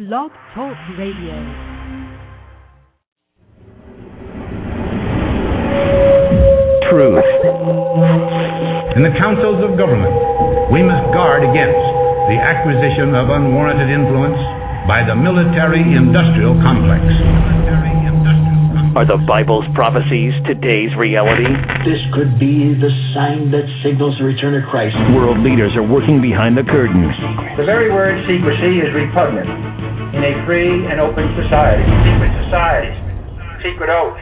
Blog Talk Radio. truth. In the councils of government, we must guard against the acquisition of unwarranted influence by the military industrial complex. Are the Bible's prophecies today's reality? This could be the sign that signals the return of Christ. World leaders are working behind the curtain. The very word secrecy is repugnant in a free and open society. Secret societies, secret oaths,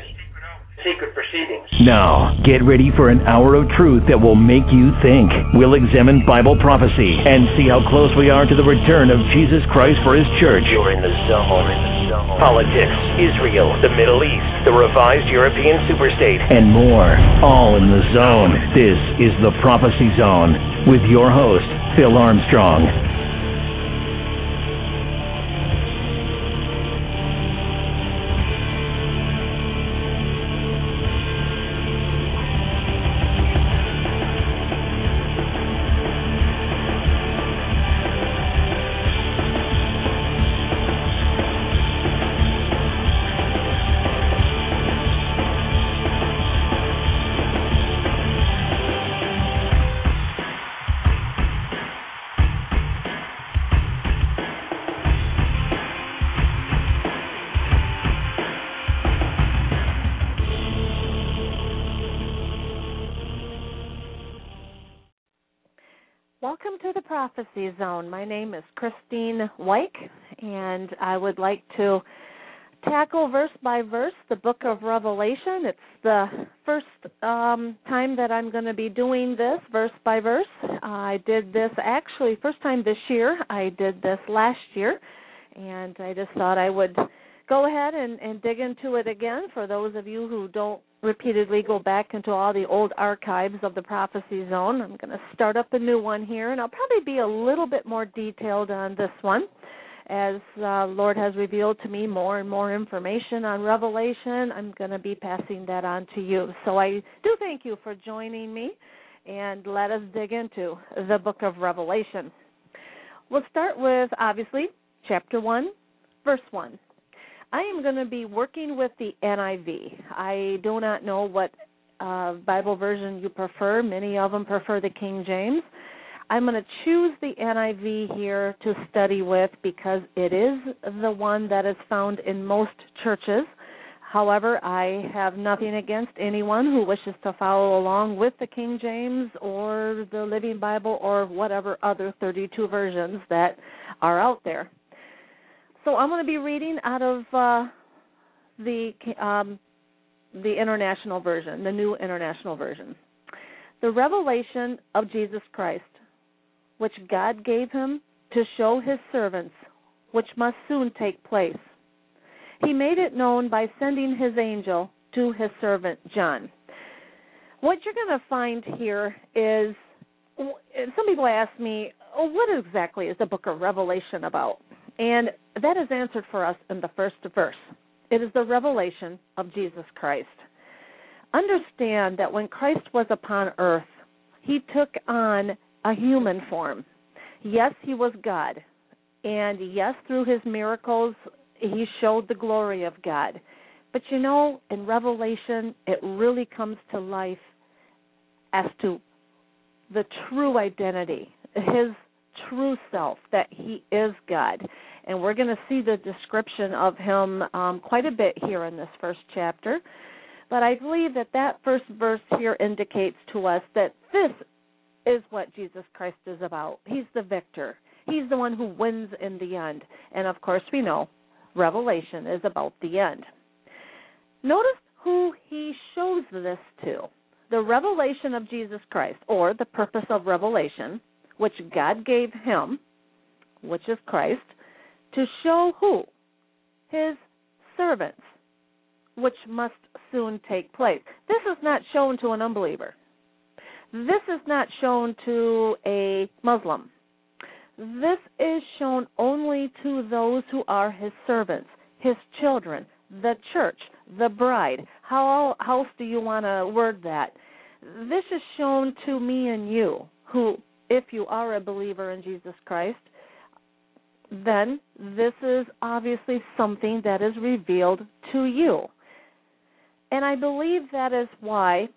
secret proceedings. Now, get ready for an hour of truth that will make you think. We'll examine Bible prophecy and see how close we are to the return of Jesus Christ for his church. You're in the zone. Politics, Israel, the Middle East, the revised European superstate, and more. All in the zone. This is the Prophecy Zone with your host, Phil Armstrong. Zone. My name is Christine Weick, and I would like to tackle verse by verse the book of Revelation. It's the first um, time that I'm going to be doing this verse by verse. I did this actually first time this year. I did this last year, and I just thought I would go ahead and, and dig into it again for those of you who don't repeatedly go back into all the old archives of the prophecy zone. I'm going to start up a new one here, and I'll probably be a little bit more detailed on this one as uh, Lord has revealed to me more and more information on Revelation. I'm going to be passing that on to you. So I do thank you for joining me, and let us dig into the book of Revelation. We'll start with obviously chapter 1, verse 1. I am going to be working with the NIV. I do not know what uh, Bible version you prefer. Many of them prefer the King James. I'm going to choose the NIV here to study with because it is the one that is found in most churches. However, I have nothing against anyone who wishes to follow along with the King James or the Living Bible or whatever other 32 versions that are out there. So I'm going to be reading out of uh, the um, the international version, the new international version. The revelation of Jesus Christ, which God gave him to show his servants, which must soon take place. He made it known by sending his angel to his servant John. What you're going to find here is some people ask me, oh, what exactly is the book of Revelation about? And that is answered for us in the first verse. It is the revelation of Jesus Christ. Understand that when Christ was upon earth, he took on a human form. Yes, he was God. And yes, through his miracles, he showed the glory of God. But you know, in Revelation, it really comes to life as to the true identity, his true self, that he is God. And we're going to see the description of him um, quite a bit here in this first chapter. But I believe that that first verse here indicates to us that this is what Jesus Christ is about. He's the victor. He's the one who wins in the end. And of course, we know Revelation is about the end. Notice who he shows this to the revelation of Jesus Christ, or the purpose of revelation, which God gave him, which is Christ, to show who? His servants, which must soon take place. This is not shown to an unbeliever. This is not shown to a Muslim. This is shown only to those who are his servants, his children, the church, the bride. How else do you want to word that? This is shown to me and you, who, if you are a believer in Jesus Christ, then this is obviously something that is revealed to you. And I believe that is why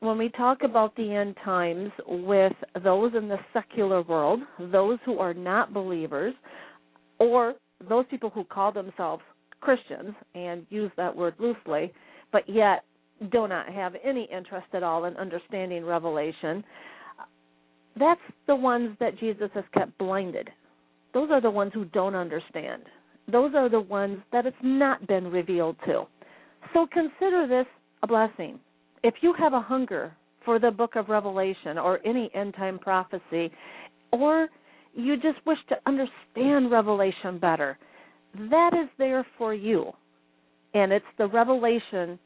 when we talk about the end times with those in the secular world, those who are not believers, or those people who call themselves Christians and use that word loosely, but yet do not have any interest at all in understanding Revelation, that's the ones that Jesus has kept blinded. Those are the ones who don't understand. Those are the ones that it's not been revealed to. So consider this a blessing. If you have a hunger for the book of Revelation or any end time prophecy, or you just wish to understand Revelation better, that is there for you. And it's the revelation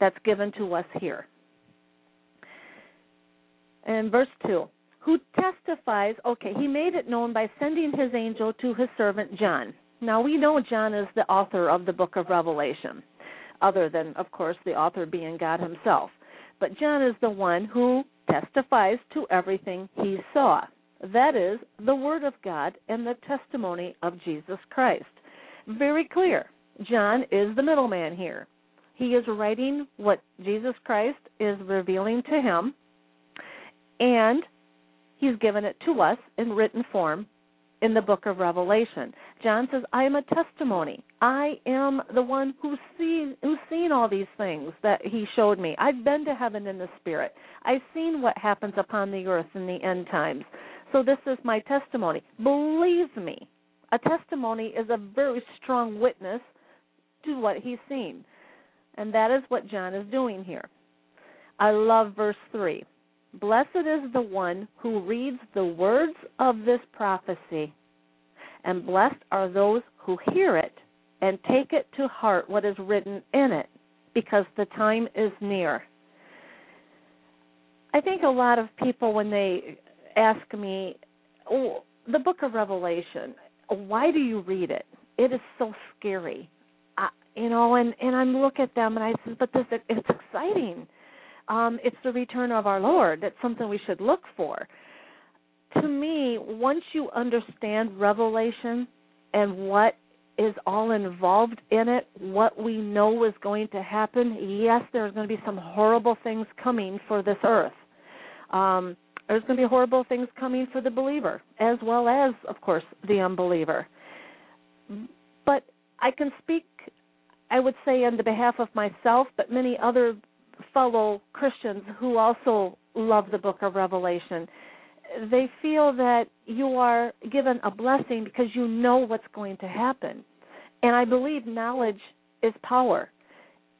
that's given to us here. And verse 2 who testifies, okay, he made it known by sending his angel to his servant John. Now we know John is the author of the book of Revelation, other than, of course, the author being God himself. But John is the one who testifies to everything he saw. That is, the Word of God and the testimony of Jesus Christ. Very clear. John is the middleman here. He is writing what Jesus Christ is revealing to him, and he's given it to us in written form in the book of Revelation. John says, I am a testimony. I am the one who's seen who's seen all these things that he showed me. I've been to heaven in the spirit. I've seen what happens upon the earth in the end times. So this is my testimony. Believe me, a testimony is a very strong witness to what he's seen. And that is what John is doing here. I love verse 3. Blessed is the one who reads the words of this prophecy, and blessed are those who hear it and take it to heart what is written in it, because the time is near. I think a lot of people, when they ask me, oh, the book of Revelation, why do you read it? It is so scary. I, you know, and and I look at them and I say, but this it's exciting um, it's the return of our Lord. That's something we should look for. To me, once you understand Revelation and what is all involved in it, what we know is going to happen, yes, there's going to be some horrible things coming for this earth. Um, there's going to be horrible things coming for the believer, as well as, of course, the unbeliever. But I can speak, I would say, on the behalf of myself, but many other fellow Christians who also love the book of Revelation. They feel that you are given a blessing because you know what's going to happen. And I believe knowledge is power.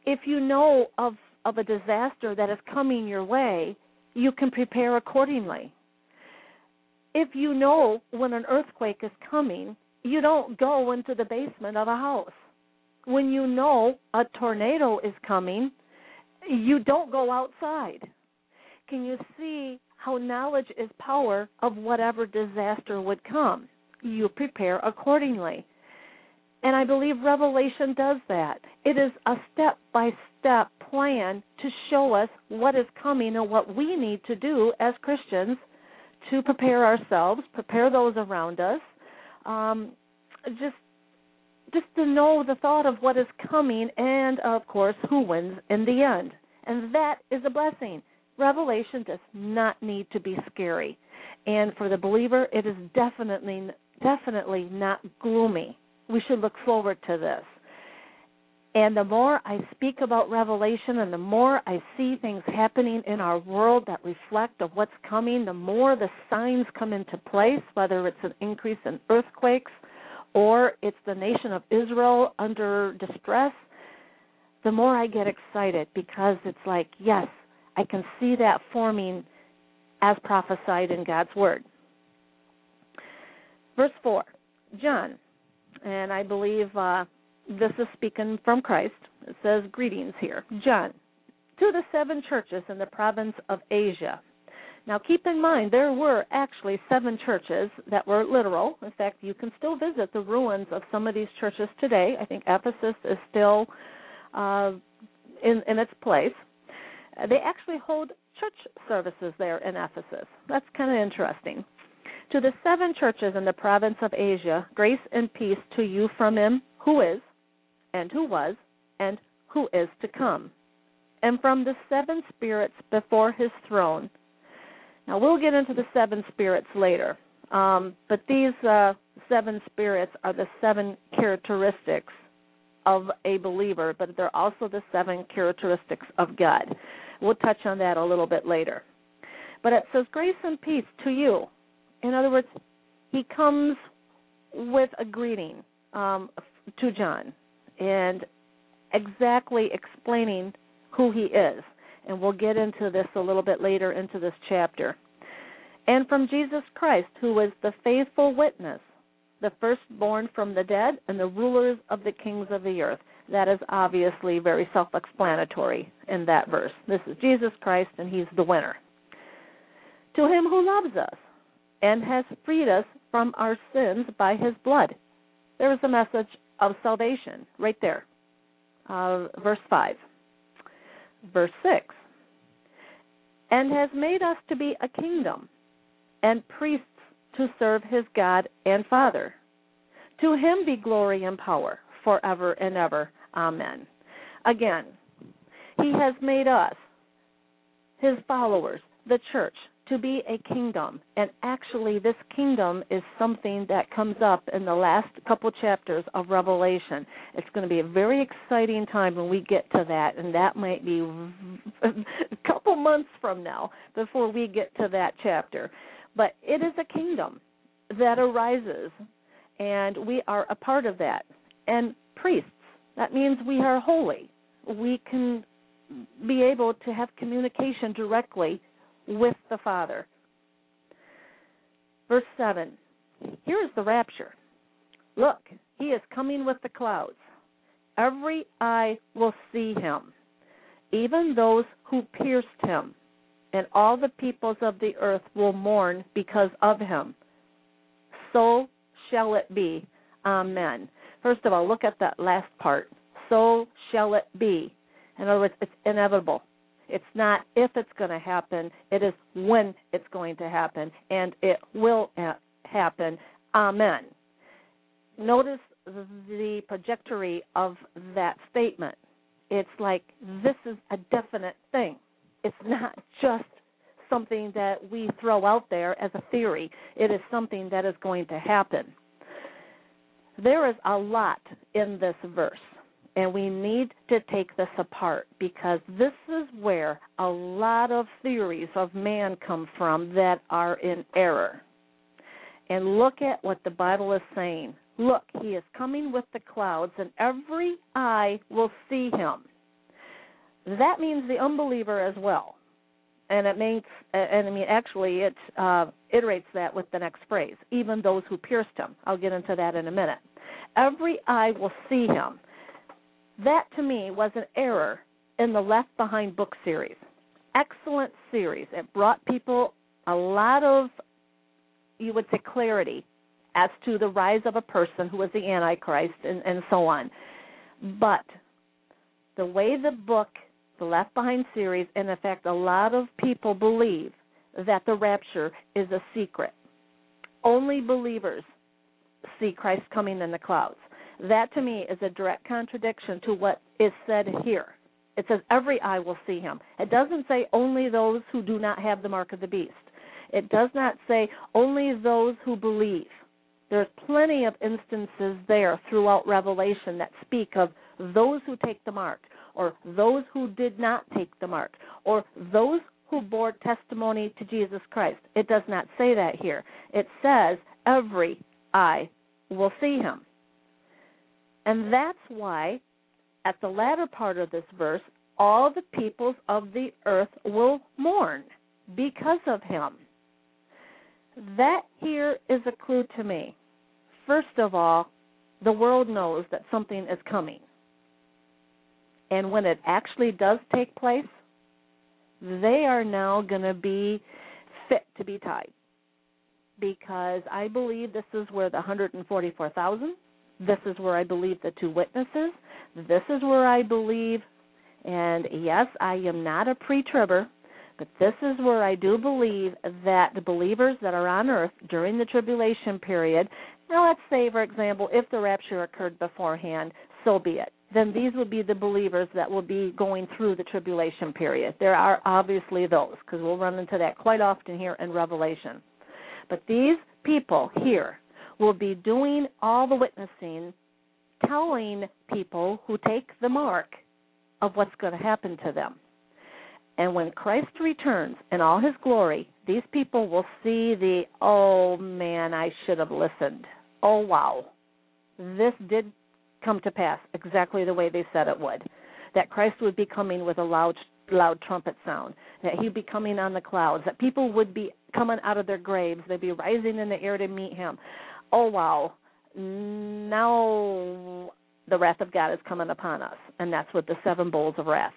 If you know of of a disaster that is coming your way, you can prepare accordingly. If you know when an earthquake is coming, you don't go into the basement of a house. When you know a tornado is coming, you don't go outside. Can you see how knowledge is power of whatever disaster would come? You prepare accordingly. And I believe Revelation does that. It is a step by step plan to show us what is coming and what we need to do as Christians to prepare ourselves, prepare those around us, um, just just to know the thought of what is coming and of course who wins in the end. And that is a blessing. Revelation does not need to be scary. And for the believer, it is definitely definitely not gloomy. We should look forward to this. And the more I speak about Revelation and the more I see things happening in our world that reflect of what's coming, the more the signs come into place, whether it's an increase in earthquakes or it's the nation of Israel under distress, the more I get excited because it's like, yes, I can see that forming as prophesied in God's Word. Verse 4 John, and I believe uh, this is speaking from Christ. It says, Greetings here. John, to the seven churches in the province of Asia. Now, keep in mind, there were actually seven churches that were literal. In fact, you can still visit the ruins of some of these churches today. I think Ephesus is still uh, in, in its place. They actually hold church services there in Ephesus. That's kind of interesting. To the seven churches in the province of Asia, grace and peace to you from him who is, and who was, and who is to come, and from the seven spirits before his throne. Now, we'll get into the seven spirits later, um, but these uh, seven spirits are the seven characteristics of a believer, but they're also the seven characteristics of God. We'll touch on that a little bit later. But it says, Grace and peace to you. In other words, he comes with a greeting um, to John and exactly explaining who he is. And we'll get into this a little bit later into this chapter. And from Jesus Christ, who was the faithful witness, the firstborn from the dead, and the rulers of the kings of the earth. That is obviously very self explanatory in that verse. This is Jesus Christ, and he's the winner. To him who loves us and has freed us from our sins by his blood. There is a message of salvation right there. Uh, verse 5. Verse 6. And has made us to be a kingdom and priests to serve his God and Father. To him be glory and power forever and ever. Amen. Again, he has made us, his followers, the church, to be a kingdom. And actually, this kingdom is something that comes up in the last couple chapters of Revelation. It's going to be a very exciting time when we get to that, and that might be a couple months from now before we get to that chapter. But it is a kingdom that arises, and we are a part of that. And priests, that means we are holy. We can be able to have communication directly with the Father. Verse 7 Here is the rapture. Look, he is coming with the clouds. Every eye will see him, even those who pierced him and all the peoples of the earth will mourn because of him. So shall it be. Amen. First of all, look at that last part. So shall it be. In other words, it's inevitable. It's not if it's going to happen, it is when it's going to happen, and it will uh, happen. Amen. Notice the trajectory of that statement. It's like this is a definite thing it's not just something that we throw out there as a theory. It is something that is going to happen. There is a lot in this verse, and we need to take this apart because this is where a lot of theories of man come from that are in error. And look at what the Bible is saying. Look, he is coming with the clouds, and every eye will see him that means the unbeliever as well. And it makes, and I mean, actually, it uh, iterates that with the next phrase, even those who pierced him. I'll get into that in a minute. Every eye will see him. That to me was an error in the Left Behind book series. Excellent series. It brought people a lot of, you would say, clarity as to the rise of a person who was the Antichrist and, and so on. But the way the book the Left Behind series, in fact, a lot of people believe that the rapture is a secret. Only believers see Christ coming in the clouds. That to me is a direct contradiction to what is said here. It says every eye will see him. It doesn't say only those who do not have the mark of the beast. It does not say only those who believe. There's plenty of instances there throughout Revelation that speak of those who take the mark or those who did not take the mark, or those who bore testimony to Jesus Christ. It does not say that here. It says every eye will see him. And that's why, at the latter part of this verse, all the peoples of the earth will mourn because of him. That here is a clue to me. First of all, the world knows that something is coming. And when it actually does take place, they are now going to be fit to be tied. Because I believe this is where the 144,000, this is where I believe the two witnesses, this is where I believe, and yes, I am not a pre tribber, But this is where I do believe that the believers that are on earth during the tribulation period, now let's say, for example, if the rapture occurred beforehand, so be it. Then these would be the believers that will be going through the tribulation period. There are obviously those, because we'll run into that quite often here in Revelation. But these people here will be doing all the witnessing, telling people who take the mark of what's going to happen to them. And when Christ returns in all his glory, these people will see the, oh man, I should have listened. Oh wow. This did come to pass exactly the way they said it would. That Christ would be coming with a loud loud trumpet sound, that he'd be coming on the clouds, that people would be coming out of their graves, they'd be rising in the air to meet him. Oh wow. Now the wrath of God is coming upon us, and that's with the seven bowls of wrath.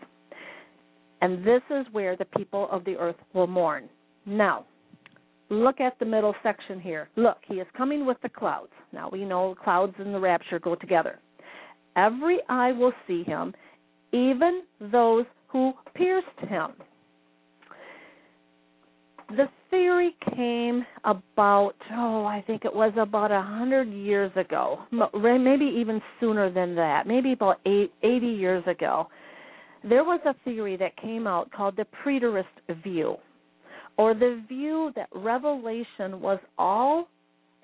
And this is where the people of the earth will mourn. Now, look at the middle section here. Look, he is coming with the clouds. Now we know clouds and the rapture go together. Every eye will see him, even those who pierced him. The theory came about, oh, I think it was about a hundred years ago, maybe even sooner than that, maybe about eight, 80 years ago. There was a theory that came out called the preterist view, or the view that revelation was all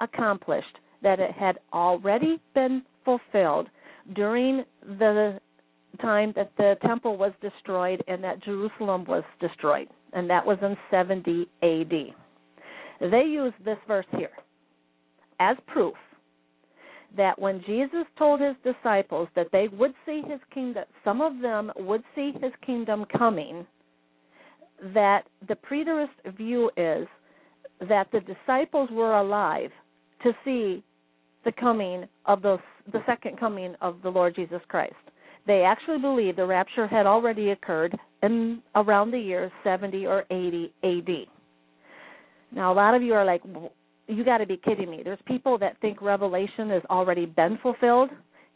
accomplished, that it had already been fulfilled during the time that the temple was destroyed and that Jerusalem was destroyed, and that was in 70 AD. They use this verse here as proof that when Jesus told his disciples that they would see his kingdom, some of them would see his kingdom coming, that the preterist view is that the disciples were alive to see the coming of the the second coming of the Lord Jesus Christ. They actually believed the rapture had already occurred in around the year 70 or 80 AD. Now, a lot of you are like, you got to be kidding me. There's people that think Revelation has already been fulfilled.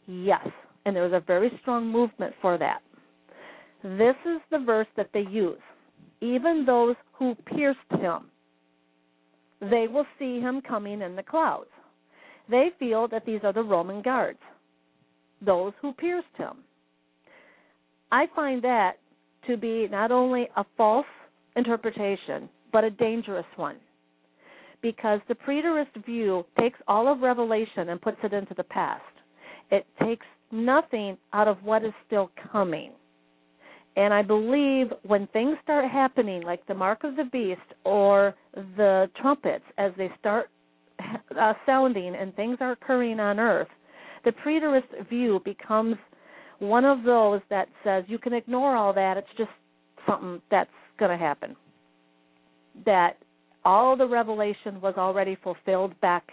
Yes, and there's a very strong movement for that. This is the verse that they use. Even those who pierced him, they will see him coming in the clouds. They feel that these are the Roman guards, those who pierced him. I find that to be not only a false interpretation, but a dangerous one. Because the preterist view takes all of Revelation and puts it into the past. It takes nothing out of what is still coming. And I believe when things start happening, like the mark of the beast or the trumpets, as they start uh, sounding and things are occurring on earth, the preterist view becomes one of those that says you can ignore all that, it's just something that's going to happen. That all the revelation was already fulfilled back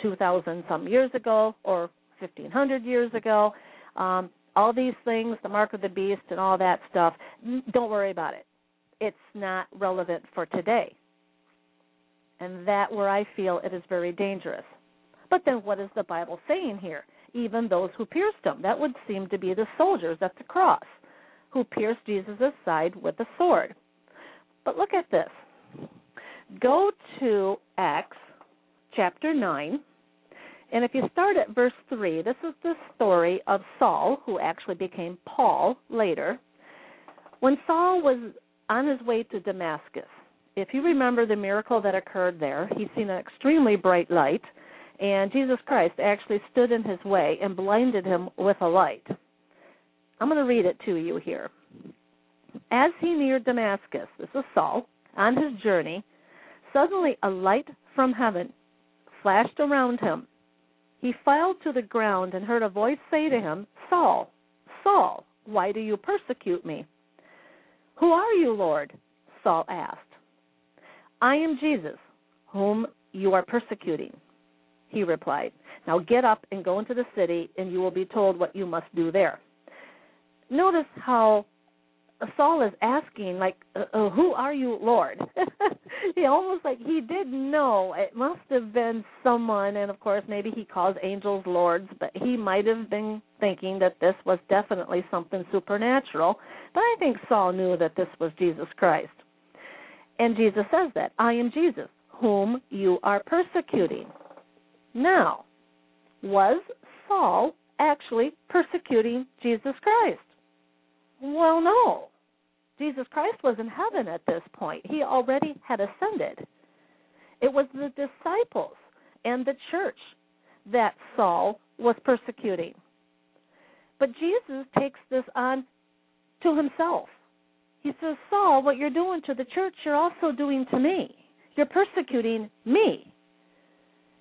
2,000 some years ago or 1,500 years ago. Um, all these things, the mark of the beast and all that stuff, don't worry about it. It's not relevant for today and that where I feel it is very dangerous. But then what is the Bible saying here? Even those who pierced him. That would seem to be the soldiers at the cross who pierced Jesus' side with a sword. But look at this. Go to Acts chapter 9. And if you start at verse 3, this is the story of Saul, who actually became Paul later. When Saul was on his way to Damascus, if you remember the miracle that occurred there, he'd seen an extremely bright light, and Jesus Christ actually stood in his way and blinded him with a light. I'm going to read it to you here. As he neared Damascus, this is Saul, on his journey, suddenly a light from heaven flashed around him. He fell to the ground and heard a voice say to him, Saul, Saul, why do you persecute me? Who are you, Lord? Saul asked. I am Jesus, whom you are persecuting. He replied, Now get up and go into the city, and you will be told what you must do there. Notice how Saul is asking, like, uh, uh "Who are you, Lord?" he almost like he did know it must have been someone, and of course, maybe he calls angels lords, but he might have been thinking that this was definitely something supernatural. But I think Saul knew that this was Jesus Christ. And Jesus says that I am Jesus, whom you are persecuting. Now, was Saul actually persecuting Jesus Christ? Well, no. Jesus Christ was in heaven at this point. He already had ascended. It was the disciples and the church that Saul was persecuting. But Jesus takes this on to himself. He says, Saul, what you're doing to the church, you're also doing to me. You're persecuting me.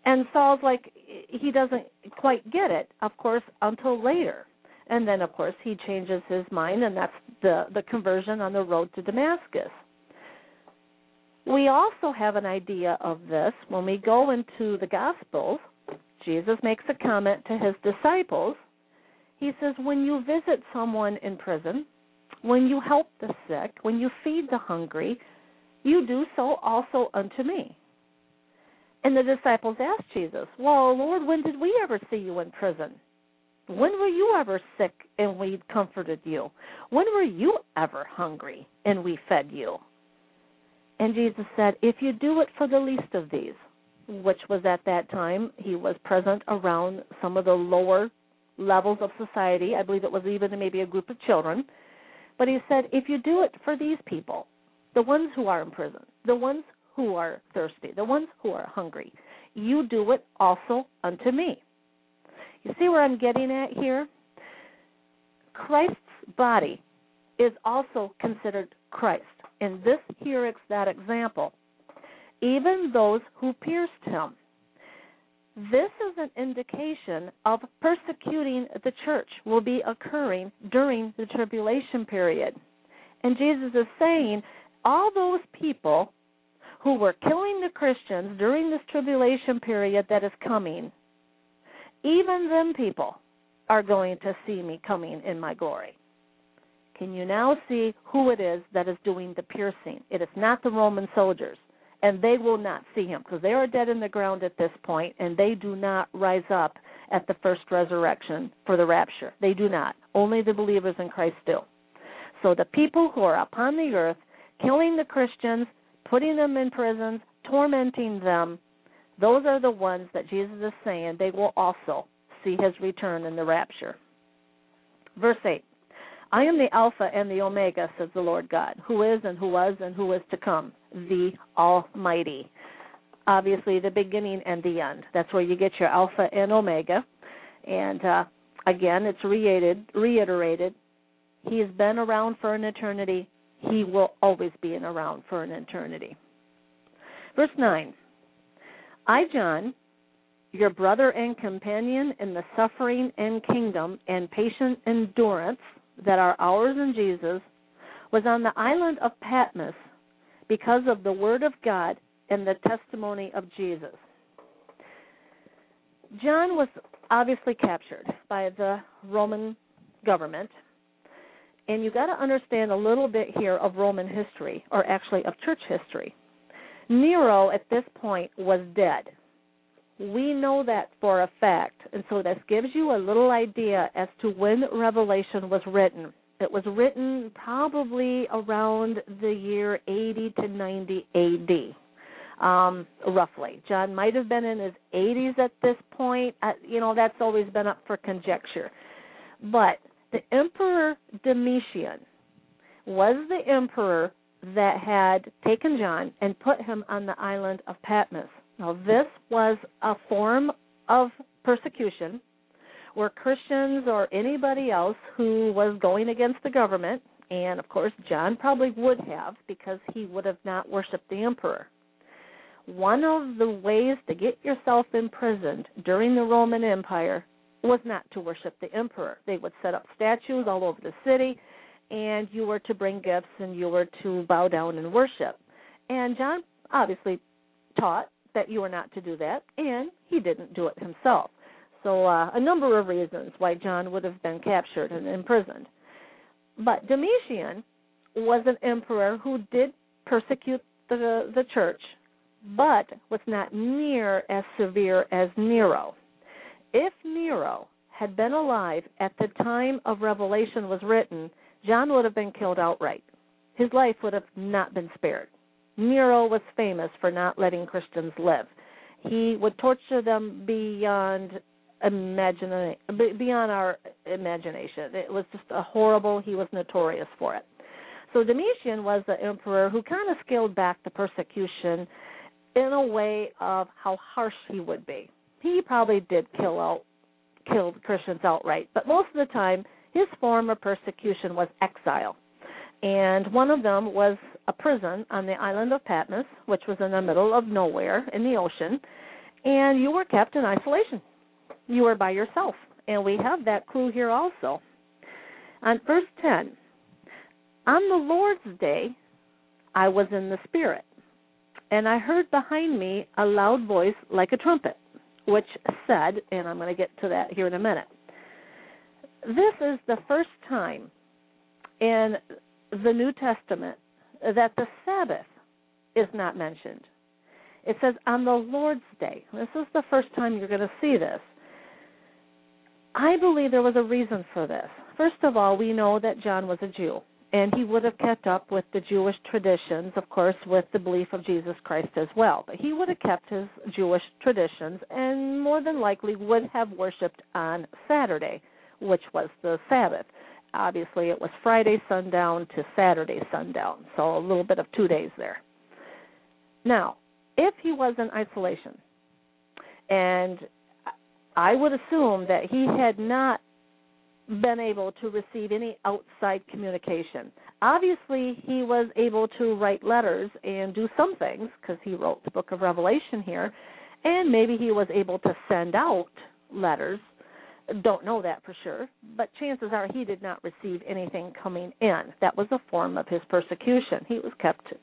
And Saul's like, he doesn't quite get it, of course, until later. And then, of course, he changes his mind, and that's the, the conversion on the road to Damascus. We also have an idea of this when we go into the Gospels. Jesus makes a comment to his disciples. He says, When you visit someone in prison, when you help the sick, when you feed the hungry, you do so also unto me. And the disciples asked Jesus, Well, Lord, when did we ever see you in prison? When were you ever sick and we comforted you? When were you ever hungry and we fed you? And Jesus said, If you do it for the least of these, which was at that time, he was present around some of the lower levels of society. I believe it was even maybe a group of children. But he said, If you do it for these people, the ones who are in prison, the ones who are thirsty, the ones who are hungry. You do it also unto me. You see where I'm getting at here? Christ's body is also considered Christ. And this here is that example. Even those who pierced him. This is an indication of persecuting the church will be occurring during the tribulation period. And Jesus is saying, all those people who were killing the Christians during this tribulation period that is coming, even them people are going to see me coming in my glory. Can you now see who it is that is doing the piercing? It is not the Roman soldiers, and they will not see him because they are dead in the ground at this point, and they do not rise up at the first resurrection for the rapture. They do not. Only the believers in Christ do. So the people who are upon the earth killing the Christians, putting them in prisons, tormenting them, those are the ones that Jesus is saying they will also see his return in the rapture. Verse 8 I am the Alpha and the Omega, says the Lord God, who is and who was and who is to come, the Almighty. Obviously, the beginning and the end. That's where you get your Alpha and Omega. And uh, again, it's reiterated, reiterated. He has been around for an eternity he will always be in around for an eternity. Verse 9 I, John, your brother and companion in the suffering and kingdom and patient endurance that are ours in Jesus, was on the island of Patmos because of the word of God and the testimony of Jesus. John was obviously captured by the Roman government and you got to understand a little bit here of Roman history, or actually of church history. Nero at this point was dead. We know that for a fact, and so this gives you a little idea as to when Revelation was written. It was written probably around the year 80 to 90 AD, um, roughly. John might have been in his 80s at this point. Uh, you know, that's always been up for conjecture. But the Emperor Domitian was the emperor that had taken John and put him on the island of Patmos. Now, this was a form of persecution where Christians or anybody else who was going against the government, and of course, John probably would have because he would have not worshiped the emperor. One of the ways to get yourself imprisoned during the Roman Empire was not to worship the emperor. They would set up statues all over the city, and you were to bring gifts and you were to bow down and worship. And John obviously taught that you were not to do that, and he didn't do it himself. So, uh, a number of reasons why John would have been captured and imprisoned. But Domitian was an emperor who did persecute the the church, but was not near as severe as Nero if Nero had been alive at the time of Revelation was written, John would have been killed outright. His life would have not been spared. Nero was famous for not letting Christians live. He would torture them beyond beyond our imagination. It was just a horrible. He was notorious for it. So Domitian was the emperor who kind of scaled back the persecution in a way of how harsh he would be. He probably did kill out kill Christians outright, but most of the time his form of persecution was exile. And one of them was a prison on the island of Patmos, which was in the middle of nowhere in the ocean, and you were kept in isolation. You were by yourself. And we have that clue here also. On verse 10, on the Lord's day, I was in the Spirit, and I heard behind me a loud voice like a trumpet, which said, and I'm going to get to that here in a minute. This is the first time in the New Testament that the Sabbath is not mentioned. It says on the Lord's day. This is the first time you're going to see this. I believe there was a reason for this. First of all, we know that John was a Jew, and he would have kept up with the Jewish traditions, of course, with the belief of Jesus Christ as well. But he would have kept his Jewish traditions and more than likely would have worshiped on Saturday, which was the Sabbath. Obviously, it was Friday sundown to Saturday sundown, so a little bit of two days there. Now, if he was in isolation, and I would assume that he had not been able to receive any outside communication. Obviously, he was able to write letters and do some things because he wrote the book of Revelation here, and maybe he was able to send out letters. Don't know that for sure, but chances are he did not receive anything coming in. That was a form of his persecution. He was kept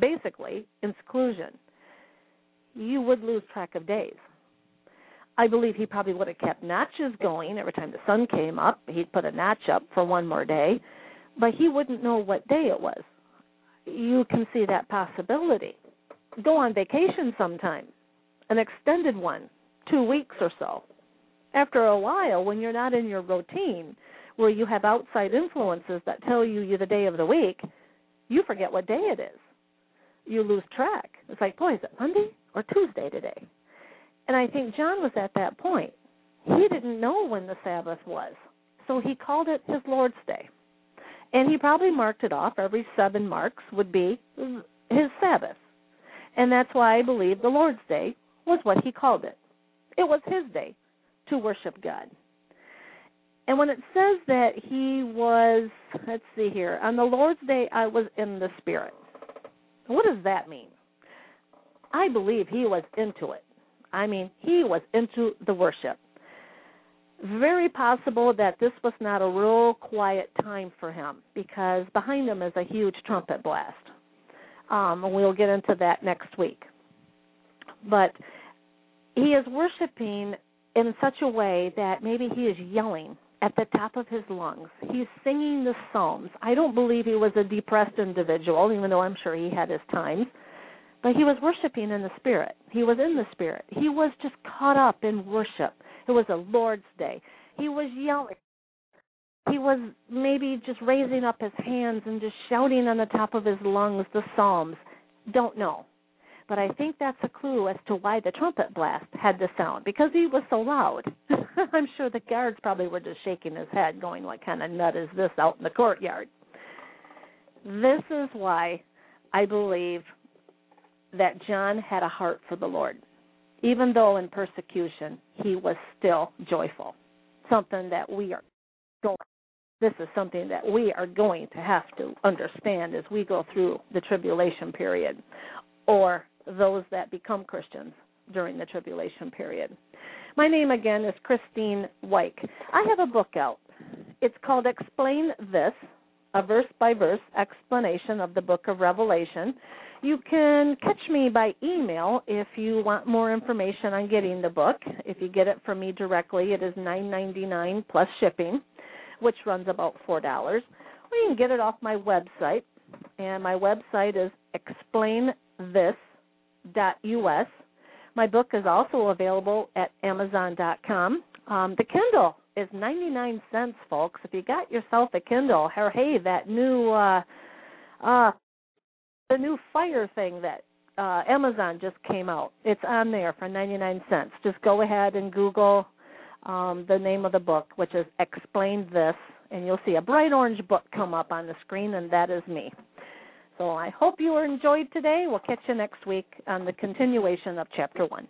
basically in seclusion. You would lose track of days. I believe he probably would have kept notches going every time the sun came up. He'd put a notch up for one more day, but he wouldn't know what day it was. You can see that possibility. Go on vacation sometime, an extended one, two weeks or so. After a while, when you're not in your routine, where you have outside influences that tell you the day of the week, you forget what day it is. You lose track. It's like, boy, is it Monday or Tuesday today? And I think John was at that point. He didn't know when the Sabbath was. So he called it his Lord's Day. And he probably marked it off. Every seven marks would be his Sabbath. And that's why I believe the Lord's Day was what he called it. It was his day to worship God. And when it says that he was, let's see here, on the Lord's Day I was in the Spirit. What does that mean? I believe he was into it. I mean, he was into the worship. Very possible that this was not a real quiet time for him because behind him is a huge trumpet blast. Um, and we'll get into that next week. But he is worshiping in such a way that maybe he is yelling at the top of his lungs. He's singing the Psalms. I don't believe he was a depressed individual, even though I'm sure he had his times. But he was worshiping in the Spirit. He was in the Spirit. He was just caught up in worship. It was a Lord's Day. He was yelling. He was maybe just raising up his hands and just shouting on the top of his lungs the Psalms. Don't know. But I think that's a clue as to why the trumpet blast had the sound because he was so loud. I'm sure the guards probably were just shaking his head, going, What kind of nut is this out in the courtyard? This is why I believe that John had a heart for the Lord. Even though in persecution, he was still joyful. Something that we are going this is something that we are going to have to understand as we go through the tribulation period or those that become Christians during the tribulation period. My name again is Christine Weick. I have a book out. It's called Explain This, a verse by verse explanation of the book of Revelation. You can catch me by email if you want more information on getting the book. If you get it from me directly, it is nine ninety nine plus shipping, which runs about four dollars. Or you can get it off my website, and my website is explainthis.us. My book is also available at Amazon.com. Um, the Kindle is 99 cents, folks. If you got yourself a Kindle, or hey, that new uh, uh, the new fire thing that uh Amazon just came out. It's on there for 99 cents. Just go ahead and Google um the name of the book, which is Explain This, and you'll see a bright orange book come up on the screen and that is me. So I hope you enjoyed today. We'll catch you next week on the continuation of chapter 1.